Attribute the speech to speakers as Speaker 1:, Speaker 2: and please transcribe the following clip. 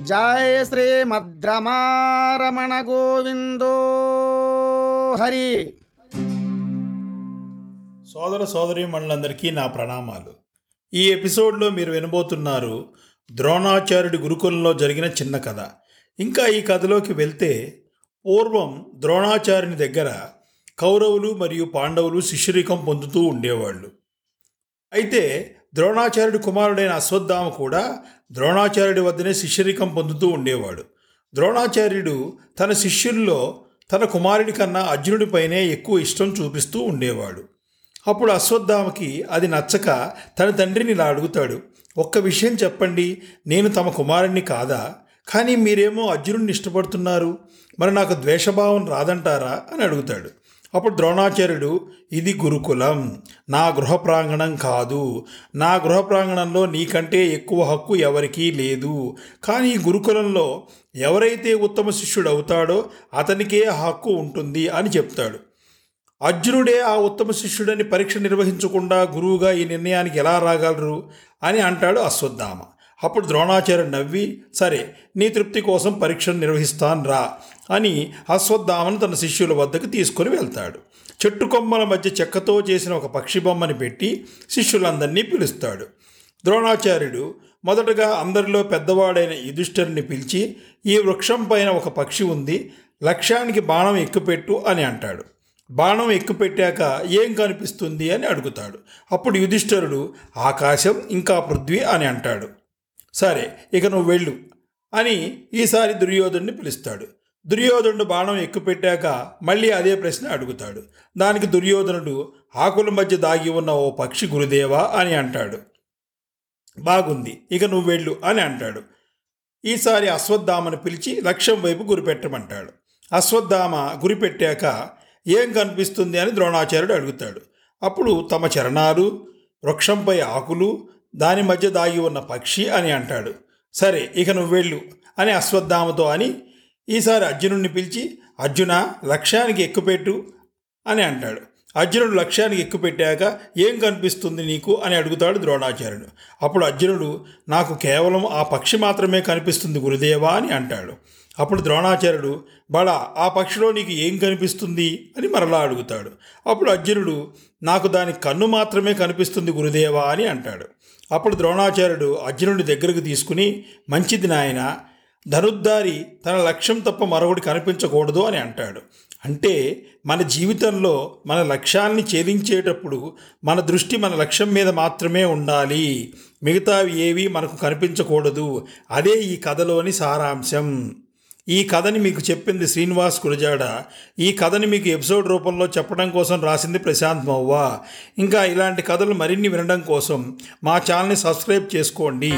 Speaker 1: జయ శ్రీ మద్రమారమణ గోవిందో హరి.
Speaker 2: సోదర సోదరి మండలందరికీ నా ప్రణామాలు. ఈ ఎపిసోడ్లో మీరు వినబోతున్నారు ద్రోణాచార్యుడి గురుకులంలో జరిగిన చిన్న కథ. ఇంకా ఈ కథలోకి వెళ్తే పూర్వం ద్రోణాచార్యుని దగ్గర కౌరవులు మరియు పాండవులు శిష్యరికం పొందుతూ ఉండేవాళ్ళు. అయితే ద్రోణాచార్యుడి కుమారుడైన అశ్వత్థామ కూడా ద్రోణాచార్యుడి వద్దనే శిష్యరికం పొందుతూ ఉండేవాడు. ద్రోణాచార్యుడు తన శిష్యుల్లో తన కుమారుడి కన్నా అర్జునుడిపైనే ఎక్కువ ఇష్టం చూపిస్తూ ఉండేవాడు. అప్పుడు అశ్వత్థామకి అది నచ్చక తన తండ్రిని ఇలా అడుగుతాడు ఒక్క విషయం చెప్పండి నేను తమ కుమారుణ్ణి కాదా? కానీ మీరేమో అర్జునుడిని ఇష్టపడుతున్నారు మరి నాకు ద్వేషభావం రాదంటారా? అని అడుగుతాడు. అప్పుడు ద్రోణాచార్యుడు ఇది గురుకులం. నా గృహ ప్రాంగణం కాదు. నా గృహ ప్రాంగణంలో నీకంటే ఎక్కువ హక్కు ఎవరికీ లేదు. కానీ గురుకులంలో ఎవరైతే ఉత్తమ శిష్యుడు అవుతాడో అతనికే ఆ హక్కు ఉంటుంది అని చెప్తాడు. అర్జునుడే ఆ ఉత్తమ శిష్యుడని పరీక్ష నిర్వహించకుండా గురువుగా ఈ నిర్ణయానికి ఎలా రాగలరు? అని అంటాడు అశ్వత్థామ. అప్పుడు ద్రోణాచార్యుడు నవ్వి సరే నీ తృప్తి కోసం పరీక్షను నిర్వహిస్తాను రా అని అశ్వత్థామను తన శిష్యుల వద్దకు తీసుకొని వెళ్తాడు. చెట్టు కొమ్మల మధ్య చెక్కతో చేసిన ఒక పక్షి బొమ్మని పెట్టి శిష్యులందరినీ పిలుస్తాడు. ద్రోణాచార్యుడు మొదటగా అందరిలో పెద్దవాడైన యుధిష్ఠరుని పిలిచి ఈ వృక్షం పైన ఒక పక్షి ఉంది లక్ష్యానికి బాణం ఎక్కుపెట్టు అని అంటాడు. బాణం ఎక్కుపెట్టాక ఏం కనిపిస్తుంది అని అడుగుతాడు. అప్పుడు యుధిష్ఠరుడు ఆకాశం ఇంకా పృథ్వీ అని అంటాడు. సరే ఇక నువ్వు వెళ్ళు అని ఈసారి దుర్యోధనుని పిలుస్తాడు. దుర్యోధనుడు బాణం ఎక్కుపెట్టాక మళ్ళీ అదే ప్రశ్న అడుగుతాడు. దానికి దుర్యోధనుడు ఆకుల మధ్య దాగి ఉన్న ఓ పక్షి గురుదేవా అని అంటాడు. బాగుంది ఇక నువ్వు వెళ్ళు అని అంటాడు. ఈసారి అశ్వత్థామను పిలిచి లక్ష్యం వైపు గురిపెట్టమంటాడు. అశ్వత్థామ గురిపెట్టాక ఏం కనిపిస్తుంది అని ద్రోణాచార్యుడు అడుగుతాడు. అప్పుడు తమ చరణాలు వృక్షంపై ఆకులు దాని మధ్య దాగి ఉన్న పక్షి అని అంటాడు. సరే ఇక నువ్వు వెళ్ళు అని అశ్వత్థామతో అని ఈసారి అర్జునుడిని పిలిచి అర్జున లక్ష్యానికి ఎక్కుపెట్టు అని అంటాడు. అర్జునుడు లక్ష్యానికి ఎక్కుపెట్టాక ఏం కనిపిస్తుంది నీకు అని అడుగుతాడు ద్రోణాచార్యుడు. అప్పుడు అర్జునుడు నాకు కేవలం ఆ పక్షి మాత్రమే కనిపిస్తుంది గురుదేవా అని అంటాడు. అప్పుడు ద్రోణాచార్యుడు బడా ఆ పక్షిలో నీకు ఏం కనిపిస్తుంది? అని మరలా అడుగుతాడు. అప్పుడు అర్జునుడు నాకు దాని కన్ను మాత్రమే కనిపిస్తుంది గురుదేవా అని అంటాడు. అప్పుడు ద్రోణాచార్యుడు అర్జునుడి దగ్గరకు తీసుకుని మంచిది నాయన ధనుద్ధారి తన లక్ష్యం తప్ప మరొకటి కనిపించకూడదు అని అంటాడు. అంటే మన జీవితంలో మన లక్ష్యాన్ని ఛేదించేటప్పుడు మన దృష్టి మన లక్ష్యం మీద మాత్రమే ఉండాలి. మిగతావి ఏవి మనకు కనిపించకూడదు. అదే ఈ కథలోని సారాంశం. ఈ కథని మీకు చెప్పింది శ్రీనివాస్ కురజాడ. ఈ కథని మీకు ఎపిసోడ్ రూపంలో చెప్పడం కోసం రాసింది ప్రశాంత్ మౌవ ఇంకా ఇలాంటి కథలు మరిన్ని వినడం కోసం మా ఛానల్ని సబ్స్క్రైబ్ చేసుకోండి.